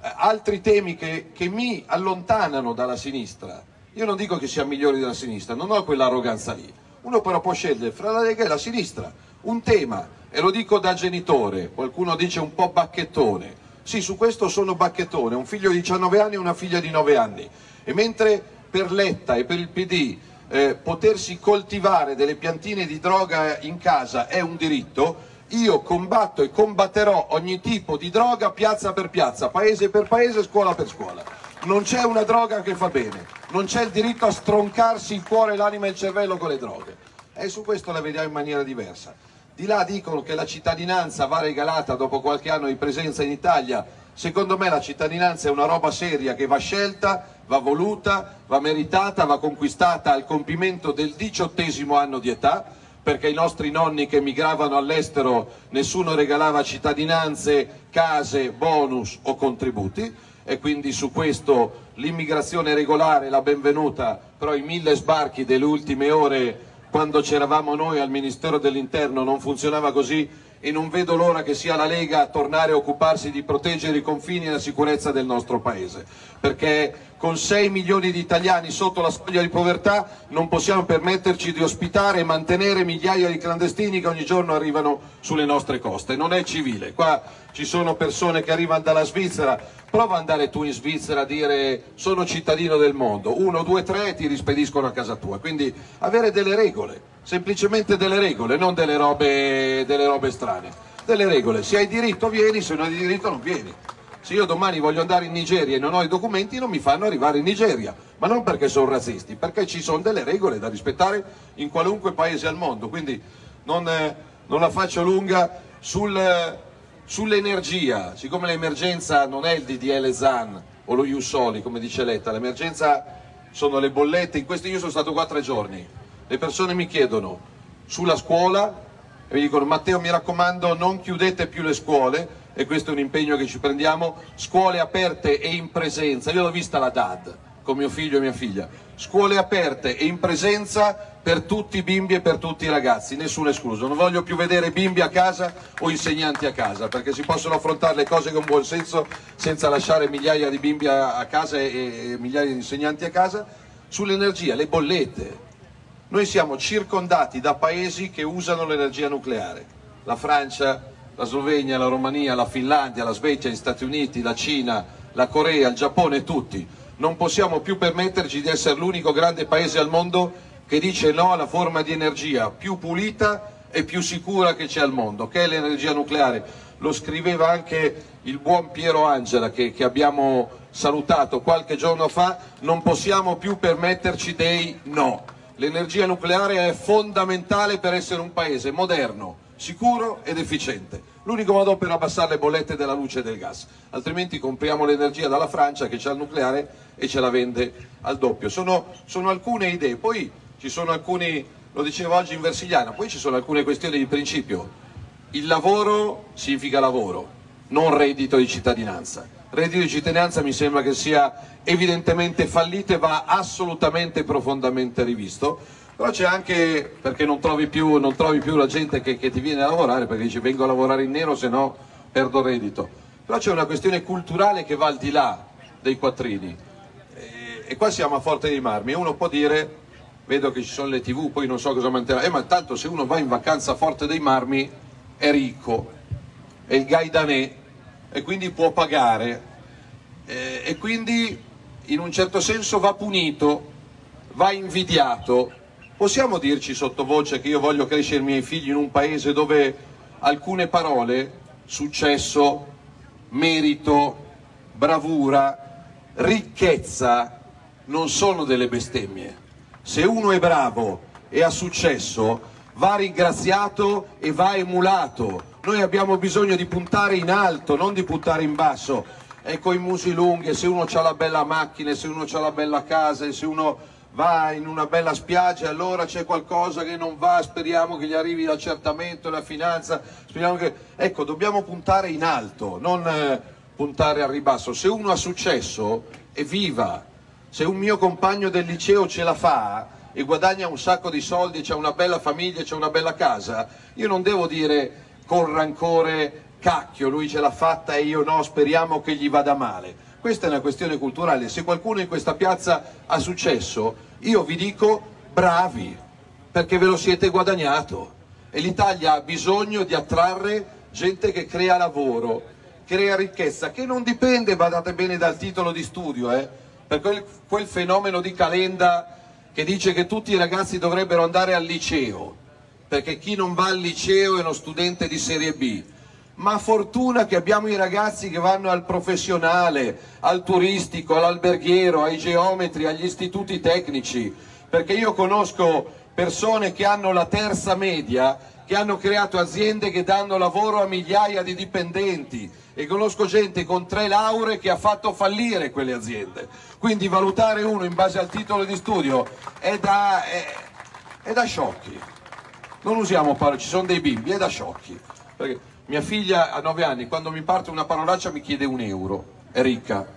Eh, altri temi che, che mi allontanano dalla sinistra, io non dico che siamo migliori della sinistra, non ho quell'arroganza lì. Uno però può scegliere fra la Lega e la sinistra un tema, e lo dico da genitore, qualcuno dice un po' bacchettone. Sì, su questo sono bacchettone, un figlio di 19 anni e una figlia di 9 anni. E mentre per Letta e per il PD eh, potersi coltivare delle piantine di droga in casa è un diritto, io combatto e combatterò ogni tipo di droga piazza per piazza, paese per paese, scuola per scuola. Non c'è una droga che fa bene, non c'è il diritto a stroncarsi il cuore, l'anima e il cervello con le droghe. E su questo la vediamo in maniera diversa. Di là dicono che la cittadinanza va regalata dopo qualche anno di presenza in Italia. Secondo me la cittadinanza è una roba seria che va scelta, va voluta, va meritata, va conquistata al compimento del diciottesimo anno di età, perché i nostri nonni che migravano all'estero nessuno regalava cittadinanze, case, bonus o contributi. E quindi su questo l'immigrazione regolare la benvenuta, però i mille sbarchi delle ultime ore quando c'eravamo noi al Ministero dell'Interno non funzionava così e non vedo l'ora che sia la Lega a tornare a occuparsi di proteggere i confini e la sicurezza del nostro Paese, perché con 6 milioni di italiani sotto la soglia di povertà non possiamo permetterci di ospitare e mantenere migliaia di clandestini che ogni giorno arrivano sulle nostre coste, non è civile. Qua ci sono persone che arrivano dalla Svizzera, prova ad andare tu in Svizzera a dire sono cittadino del mondo, uno, due, tre ti rispediscono a casa tua, quindi avere delle regole, semplicemente delle regole, non delle robe, delle robe strane, delle regole, se hai diritto vieni, se non hai diritto non vieni. Se io domani voglio andare in Nigeria e non ho i documenti non mi fanno arrivare in Nigeria, ma non perché sono razzisti, perché ci sono delle regole da rispettare in qualunque paese al mondo, quindi non, eh, non la faccio lunga sul, sull'energia, siccome l'emergenza non è il DDL ZAN o lo Iussoli come dice Letta, l'emergenza sono le bollette, in questi io sono stato qua tre giorni, le persone mi chiedono sulla scuola? E mi dicono Matteo mi raccomando non chiudete più le scuole. E questo è un impegno che ci prendiamo, scuole aperte e in presenza, io l'ho vista la DAD con mio figlio e mia figlia, scuole aperte e in presenza per tutti i bimbi e per tutti i ragazzi, nessuno escluso, non voglio più vedere bimbi a casa o insegnanti a casa perché si possono affrontare le cose con buon senso senza lasciare migliaia di bimbi a, casa e migliaia di insegnanti a casa, sull'energia, le bollette, noi siamo circondati da paesi che usano l'energia nucleare, la Francia, la Slovenia, la Romania, la Finlandia, la Svezia, gli Stati Uniti, la Cina, la Corea, il Giappone, tutti. Non possiamo più permetterci di essere l'unico grande paese al mondo che dice no alla forma di energia più pulita e più sicura che c'è al mondo, che è l'energia nucleare. Lo scriveva anche il buon Piero Angela che, che abbiamo salutato qualche giorno fa, non possiamo più permetterci dei no. L'energia nucleare è fondamentale per essere un paese moderno, sicuro ed efficiente. L'unico modo per abbassare le bollette della luce e del gas, altrimenti compriamo l'energia dalla Francia che ha il nucleare e ce la vende al doppio. Sono, sono alcune idee, poi ci sono alcuni, lo dicevo oggi in Versigliana, poi ci sono alcune questioni di principio. Il lavoro significa lavoro, non reddito di cittadinanza. Reddito di cittadinanza mi sembra che sia evidentemente fallito e va assolutamente profondamente rivisto. Però c'è anche, perché non trovi più, non trovi più la gente che, che ti viene a lavorare, perché dici vengo a lavorare in nero se no perdo reddito. Però c'è una questione culturale che va al di là dei quattrini. E, e qua siamo a Forte dei Marmi e uno può dire, vedo che ci sono le tv, poi non so cosa manterrà, eh, ma tanto se uno va in vacanza a Forte dei Marmi è ricco, è il gaidanè e quindi può pagare eh, e quindi in un certo senso va punito, va invidiato. Possiamo dirci sottovoce che io voglio crescere i miei figli in un paese dove alcune parole, successo, merito, bravura, ricchezza, non sono delle bestemmie. Se uno è bravo e ha successo, va ringraziato e va emulato. Noi abbiamo bisogno di puntare in alto, non di puntare in basso. E coi musi lunghi, se uno ha la bella macchina, se uno ha la bella casa, se uno va in una bella spiaggia, allora c'è qualcosa che non va, speriamo che gli arrivi l'accertamento, la finanza, che... Ecco, dobbiamo puntare in alto, non eh, puntare al ribasso. Se uno ha successo, evviva! Se un mio compagno del liceo ce la fa e guadagna un sacco di soldi, c'ha una bella famiglia, c'ha una bella casa, io non devo dire con rancore cacchio, lui ce l'ha fatta e io no, speriamo che gli vada male. Questa è una questione culturale. Se qualcuno in questa piazza ha successo, io vi dico bravi, perché ve lo siete guadagnato. E l'Italia ha bisogno di attrarre gente che crea lavoro, crea ricchezza, che non dipende, badate bene, dal titolo di studio, eh, per quel, quel fenomeno di calenda che dice che tutti i ragazzi dovrebbero andare al liceo, perché chi non va al liceo è uno studente di serie B. Ma fortuna che abbiamo i ragazzi che vanno al professionale, al turistico, all'alberghiero, ai geometri, agli istituti tecnici, perché io conosco persone che hanno la terza media, che hanno creato aziende che danno lavoro a migliaia di dipendenti e conosco gente con tre lauree che ha fatto fallire quelle aziende. Quindi valutare uno in base al titolo di studio è da, è, è da sciocchi. Non usiamo parole, ci sono dei bimbi, è da sciocchi. Perché mia figlia ha 9 anni, quando mi parte una parolaccia mi chiede un euro, è ricca,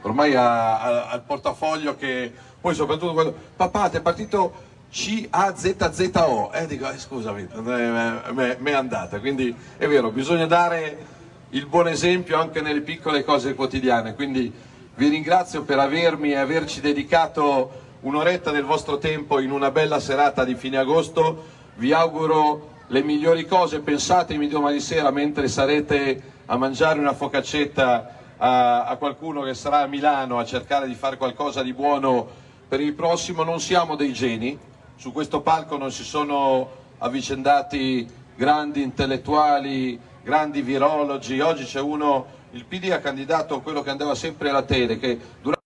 ormai ha, ha, ha il portafoglio che... Poi soprattutto quando... Papà, ti è partito C-A-Z-Z-O. Eh, dico, eh, scusami, mi è andata. Quindi è vero, bisogna dare il buon esempio anche nelle piccole cose quotidiane. Quindi vi ringrazio per avermi e averci dedicato un'oretta del vostro tempo in una bella serata di fine agosto. Vi auguro le migliori cose, pensatemi domani sera mentre sarete a mangiare una focaccetta a, a, qualcuno che sarà a Milano a cercare di fare qualcosa di buono per il prossimo, non siamo dei geni, su questo palco non si sono avvicendati grandi intellettuali, grandi virologi, oggi c'è uno, il PD ha candidato quello che andava sempre alla tele, che durante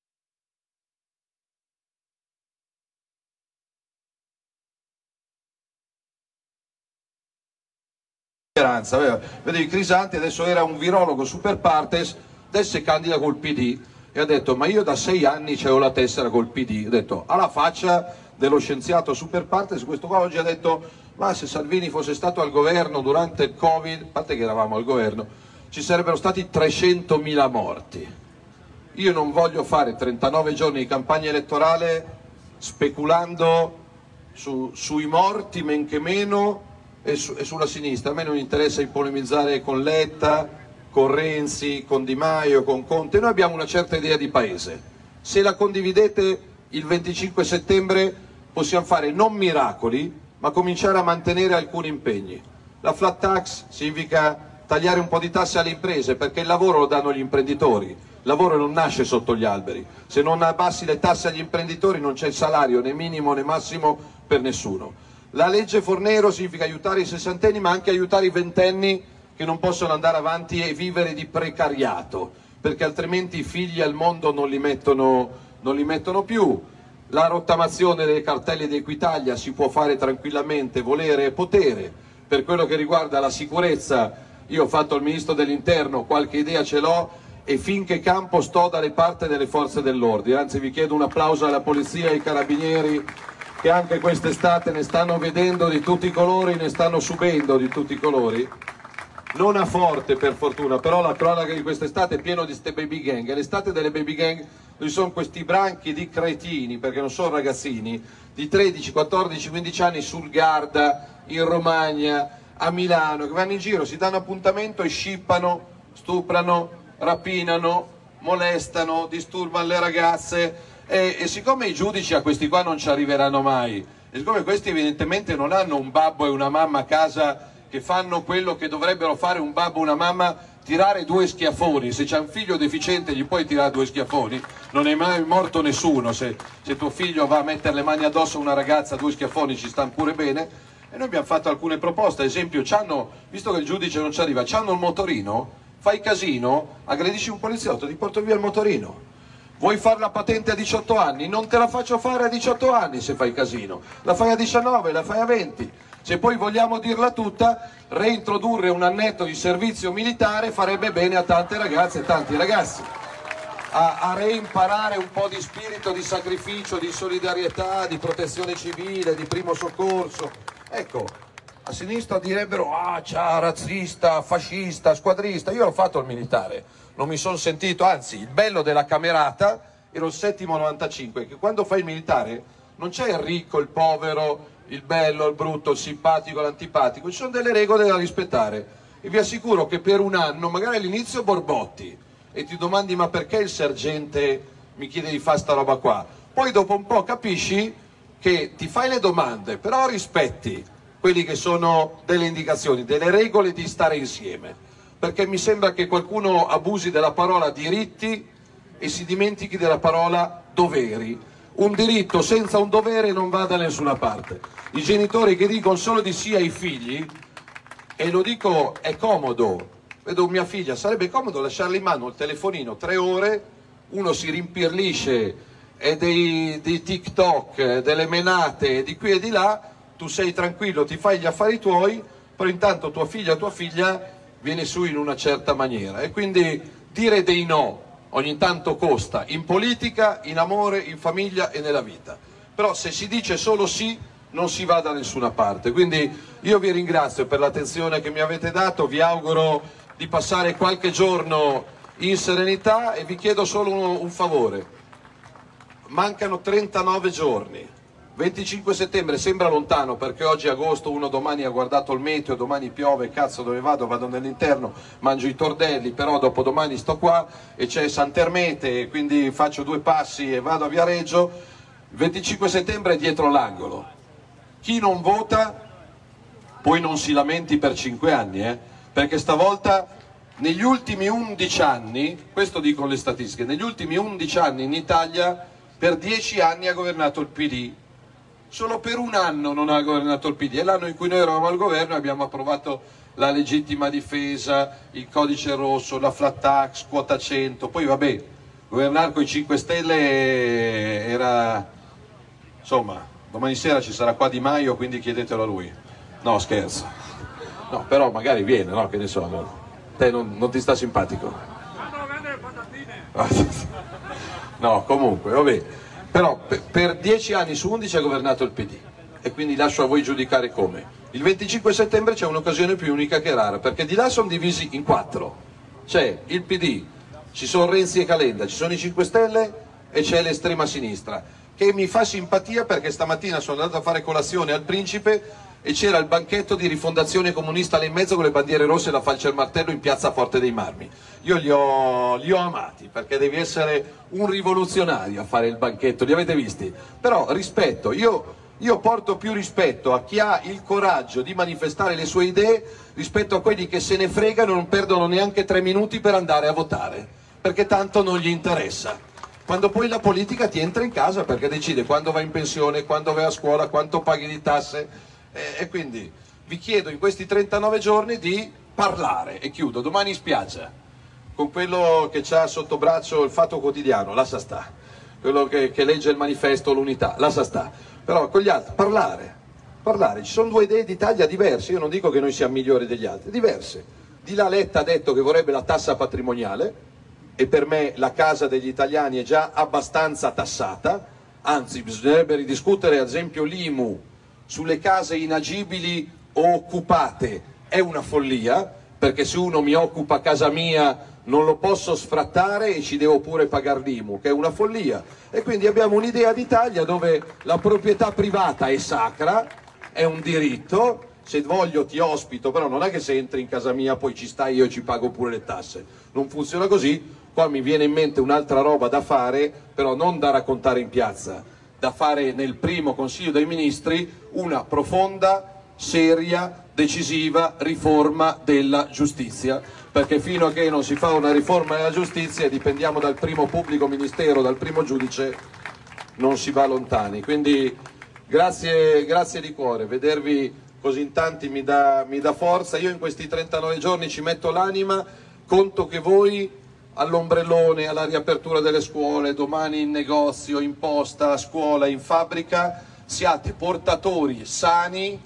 aveva, vedevi Crisanti adesso era un virologo super partes, adesso è candida col PD e ha detto ma io da sei anni c'ho la tessera col PD, ha detto alla faccia dello scienziato super partes, questo qua oggi ha detto ma se Salvini fosse stato al governo durante il Covid, a parte che eravamo al governo, ci sarebbero stati 300.000 morti. Io non voglio fare 39 giorni di campagna elettorale speculando su, sui morti, men che meno, e, su, e sulla sinistra. A me non interessa polemizzare con Letta, con Renzi, con Di Maio, con Conte. Noi abbiamo una certa idea di paese. Se la condividete il 25 settembre possiamo fare non miracoli, ma cominciare a mantenere alcuni impegni. La flat tax significa tagliare un po' di tasse alle imprese perché il lavoro lo danno gli imprenditori, il lavoro non nasce sotto gli alberi, se non abbassi le tasse agli imprenditori non c'è il salario né minimo né massimo per nessuno. La legge Fornero significa aiutare i sessantenni ma anche aiutare i ventenni che non possono andare avanti e vivere di precariato, perché altrimenti i figli al mondo non li mettono, non li mettono più. La rottamazione delle cartelle di Equitalia si può fare tranquillamente, volere e potere. Per quello che riguarda la sicurezza, io ho fatto il Ministro dell'Interno, qualche idea ce l'ho e finché campo sto dalle parti delle forze dell'ordine. Anzi vi chiedo un applauso alla Polizia e ai Carabinieri che anche quest'estate ne stanno vedendo di tutti i colori, ne stanno subendo di tutti i colori. Non a forte per fortuna, però la cronaca di quest'estate è piena di queste baby gang. E l'estate delle baby gang ci sono questi branchi di cretini, perché non sono ragazzini, di 13, 14, 15 anni sul Garda, in Romagna, a Milano, che vanno in giro, si danno appuntamento e scippano, stuprano, rapinano, molestano, disturbano le ragazze E, e siccome i giudici a questi qua non ci arriveranno mai, e siccome questi evidentemente non hanno un babbo e una mamma a casa che fanno quello che dovrebbero fare un babbo e una mamma, tirare due schiaffoni, se c'è un figlio deficiente gli puoi tirare due schiaffoni, non è mai morto nessuno, se, se tuo figlio va a mettere le mani addosso a una ragazza due schiaffoni ci stanno pure bene, e noi abbiamo fatto alcune proposte, ad esempio, visto che il giudice non ci arriva, c'hanno il motorino, fai casino, aggredisci un poliziotto, ti porto via il motorino. Vuoi fare la patente a 18 anni? Non te la faccio fare a 18 anni se fai casino. La fai a 19, la fai a 20. Se poi vogliamo dirla tutta, reintrodurre un annetto di servizio militare farebbe bene a tante ragazze e tanti ragazzi. A, a reimparare un po' di spirito di sacrificio, di solidarietà, di protezione civile, di primo soccorso. Ecco, a sinistra direbbero ah, ciao, razzista, fascista, squadrista. Io ho fatto il militare, non mi sono sentito, anzi, il bello della camerata ero il settimo 95, che quando fai il militare non c'è il ricco, il povero, il bello, il brutto, il simpatico, l'antipatico, ci sono delle regole da rispettare. E vi assicuro che per un anno, magari all'inizio borbotti, e ti domandi ma perché il sergente mi chiede di fare sta roba qua? Poi dopo un po' capisci che ti fai le domande, però rispetti quelli che sono delle indicazioni, delle regole di stare insieme. Perché mi sembra che qualcuno abusi della parola diritti e si dimentichi della parola doveri. Un diritto senza un dovere non va da nessuna parte. I genitori che dicono solo di sì ai figli, e lo dico è comodo, vedo mia figlia, sarebbe comodo lasciarle in mano il telefonino tre ore, uno si rimpirlisce e dei, dei TikTok, delle menate di qui e di là, tu sei tranquillo, ti fai gli affari tuoi, però intanto tua figlia, tua figlia viene su in una certa maniera. E quindi dire dei no ogni tanto costa, in politica, in amore, in famiglia e nella vita. Però se si dice solo sì non si va da nessuna parte. Quindi io vi ringrazio per l'attenzione che mi avete dato, vi auguro di passare qualche giorno in serenità e vi chiedo solo un, un favore. Mancano 39 giorni. 25 settembre sembra lontano perché oggi è agosto, uno domani ha guardato il meteo, domani piove, cazzo dove vado? Vado nell'interno, mangio i tordelli, però dopo domani sto qua e c'è Santermete, quindi faccio due passi e vado a Viareggio. Il 25 settembre è dietro l'angolo. Chi non vota poi non si lamenti per 5 anni, eh? perché stavolta negli ultimi 11 anni, questo dicono le statistiche, negli ultimi 11 anni in Italia per 10 anni ha governato il PD, solo per un anno non ha governato il PD, è l'anno in cui noi eravamo al governo e abbiamo approvato la legittima difesa, il codice rosso, la flat tax, quota 100, poi vabbè, governare con i 5 Stelle era, insomma, domani sera ci sarà qua Di Maio, quindi chiedetelo a lui. No, scherzo. No, però magari viene, no? Che ne so, no? te non, non ti sta simpatico. No, comunque, vabbè. Però per, per 10 anni su 11 ha governato il PD e quindi lascio a voi giudicare come. Il 25 settembre c'è un'occasione più unica che rara, perché di là sono divisi in quattro. C'è il PD, ci sono Renzi e Calenda, ci sono i 5 Stelle e c'è l'estrema sinistra, che mi fa simpatia perché stamattina sono andato a fare colazione al Principe e c'era il banchetto di rifondazione comunista lì in mezzo con le bandiere rosse e la falce al martello in piazza Forte dei Marmi. Io li ho, li ho amati perché devi essere un rivoluzionario a fare il banchetto, li avete visti? Però rispetto, io, io porto più rispetto a chi ha il coraggio di manifestare le sue idee rispetto a quelli che se ne fregano e non perdono neanche tre minuti per andare a votare, perché tanto non gli interessa. Quando poi la politica ti entra in casa perché decide quando vai in pensione, quando vai a scuola, quanto paghi di tasse, eh, e quindi vi chiedo in questi 39 giorni di parlare. E chiudo, domani in spiaggia con quello che ha sotto braccio il Fatto Quotidiano, lascia sta, quello che, che legge il manifesto, l'unità, lascia sta, però con gli altri parlare, parlare, ci sono due idee d'Italia diverse, io non dico che noi siamo migliori degli altri, diverse. Di là Letta ha detto che vorrebbe la tassa patrimoniale e per me la casa degli italiani è già abbastanza tassata, anzi bisognerebbe ridiscutere ad esempio l'IMU sulle case inagibili o occupate è una follia, perché se uno mi occupa casa mia non lo posso sfrattare e ci devo pure pagare l'IMU, che è una follia. E quindi abbiamo un'idea d'Italia dove la proprietà privata è sacra, è un diritto, se voglio ti ospito, però non è che se entri in casa mia poi ci stai io e ci pago pure le tasse. Non funziona così, Qua mi viene in mente un'altra roba da fare, però non da raccontare in piazza, da fare nel primo Consiglio dei Ministri una profonda, seria, decisiva riforma della giustizia, perché fino a che non si fa una riforma della giustizia e dipendiamo dal primo pubblico ministero, dal primo giudice, non si va lontani. Quindi grazie, grazie di cuore, vedervi così in tanti mi dà, mi dà forza. Io in questi 39 giorni ci metto l'anima, conto che voi all'ombrellone, alla riapertura delle scuole, domani in negozio, in posta, a scuola, in fabbrica, siate portatori sani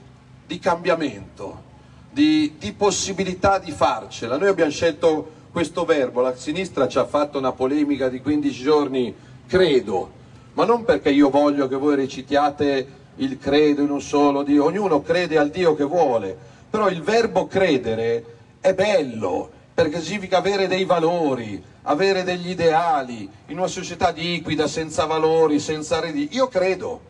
di cambiamento, di, di possibilità di farcela. Noi abbiamo scelto questo verbo, la sinistra ci ha fatto una polemica di 15 giorni, credo, ma non perché io voglio che voi recitiate il credo in un solo Dio, ognuno crede al Dio che vuole, però il verbo credere è bello, perché significa avere dei valori, avere degli ideali, in una società liquida, senza valori, senza redi. Io credo,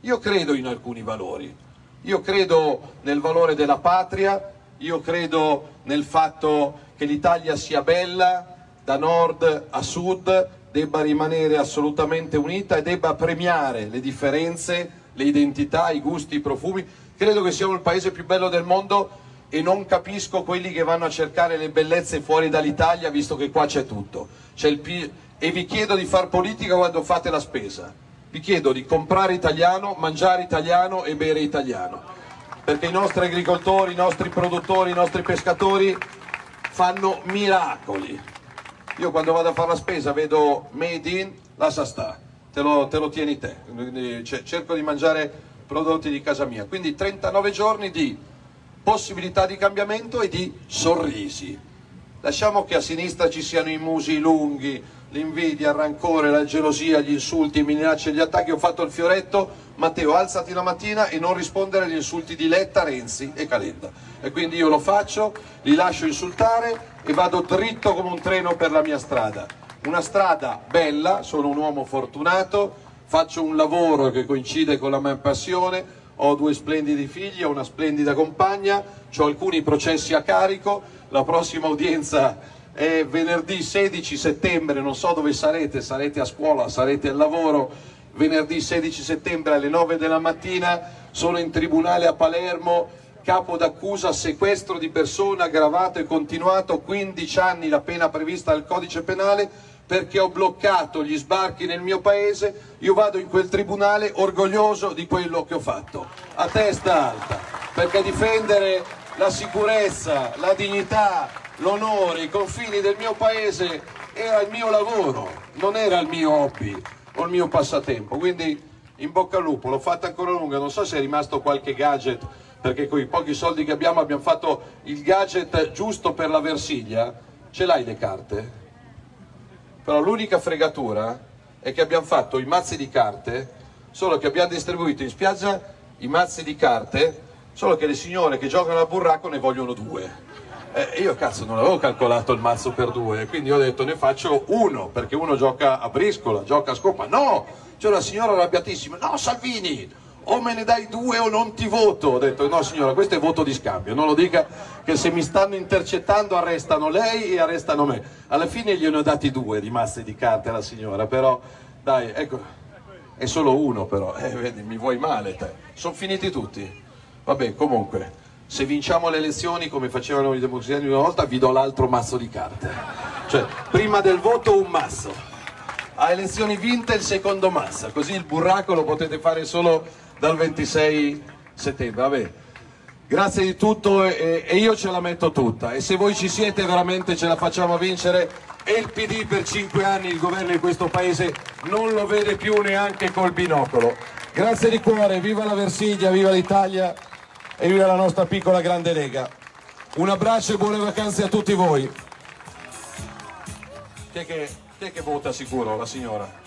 io credo in alcuni valori, io credo nel valore della patria, io credo nel fatto che l'Italia sia bella da nord a sud, debba rimanere assolutamente unita e debba premiare le differenze, le identità, i gusti, i profumi. Credo che siamo il paese più bello del mondo e non capisco quelli che vanno a cercare le bellezze fuori dall'Italia visto che qua c'è tutto. Il e vi chiedo di far politica quando fate la spesa. Vi chiedo di comprare italiano, mangiare italiano e bere italiano. Perché i nostri agricoltori, i nostri produttori, i nostri pescatori fanno miracoli. Io quando vado a fare la spesa vedo made in, lascia sta, te lo, te lo tieni te. Cioè, cerco di mangiare prodotti di casa mia. Quindi 39 giorni di possibilità di cambiamento e di sorrisi. Lasciamo che a sinistra ci siano i musi lunghi, l'invidia, il rancore, la gelosia, gli insulti, le minacce, gli attacchi. Ho fatto il fioretto, Matteo alzati la mattina e non rispondere agli insulti di Letta, Renzi e Calenda. E quindi io lo faccio, li lascio insultare e vado dritto come un treno per la mia strada. Una strada bella, sono un uomo fortunato, faccio un lavoro che coincide con la mia passione, ho due splendidi figli, ho una splendida compagna, ho alcuni processi a carico, la prossima udienza è venerdì 16 settembre, non so dove sarete, sarete a scuola, sarete al lavoro, venerdì 16 settembre alle 9 della mattina, sono in tribunale a Palermo, capo d'accusa sequestro di persona aggravato e continuato, 15 anni la pena prevista dal codice penale, perché ho bloccato gli sbarchi nel mio paese, io vado in quel tribunale orgoglioso di quello che ho fatto, a testa alta, perché difendere la sicurezza, la dignità, l'onore, i confini del mio paese era il mio lavoro, non era il mio hobby o il mio passatempo. Quindi in bocca al lupo, l'ho fatta ancora lunga, non so se è rimasto qualche gadget, perché con i pochi soldi che abbiamo abbiamo fatto il gadget giusto per la Versiglia. Ce l'hai le carte? Però l'unica fregatura è che abbiamo fatto i mazzi di carte, solo che abbiamo distribuito in spiaggia i mazzi di carte, solo che le signore che giocano a burraco ne vogliono due. Eh, io cazzo non avevo calcolato il mazzo per due, quindi ho detto ne faccio uno, perché uno gioca a briscola, gioca a scopa. No! C'è una signora arrabbiatissima, no Salvini, o me ne dai due o non ti voto. Ho detto no signora, questo è voto di scambio, non lo dica che se mi stanno intercettando arrestano lei e arrestano me. Alla fine gliene ho dati due di mazzi di carte alla signora, però dai, ecco, è solo uno però, eh, vedi, mi vuoi male te. Sono finiti tutti. Vabbè, comunque, se vinciamo le elezioni come facevano i democristiani una volta, vi do l'altro mazzo di carte. Cioè, prima del voto un mazzo, a elezioni vinte il secondo mazzo, così il burraco lo potete fare solo dal 26 settembre. Vabbè. Grazie di tutto e, e io ce la metto tutta e se voi ci siete veramente ce la facciamo vincere e il PD per cinque anni il governo di questo paese non lo vede più neanche col binocolo. Grazie di cuore, viva la Versiglia, viva l'Italia e viva la nostra piccola grande lega. Un abbraccio e buone vacanze a tutti voi. Chi è che, chi è che vota sicuro? La signora?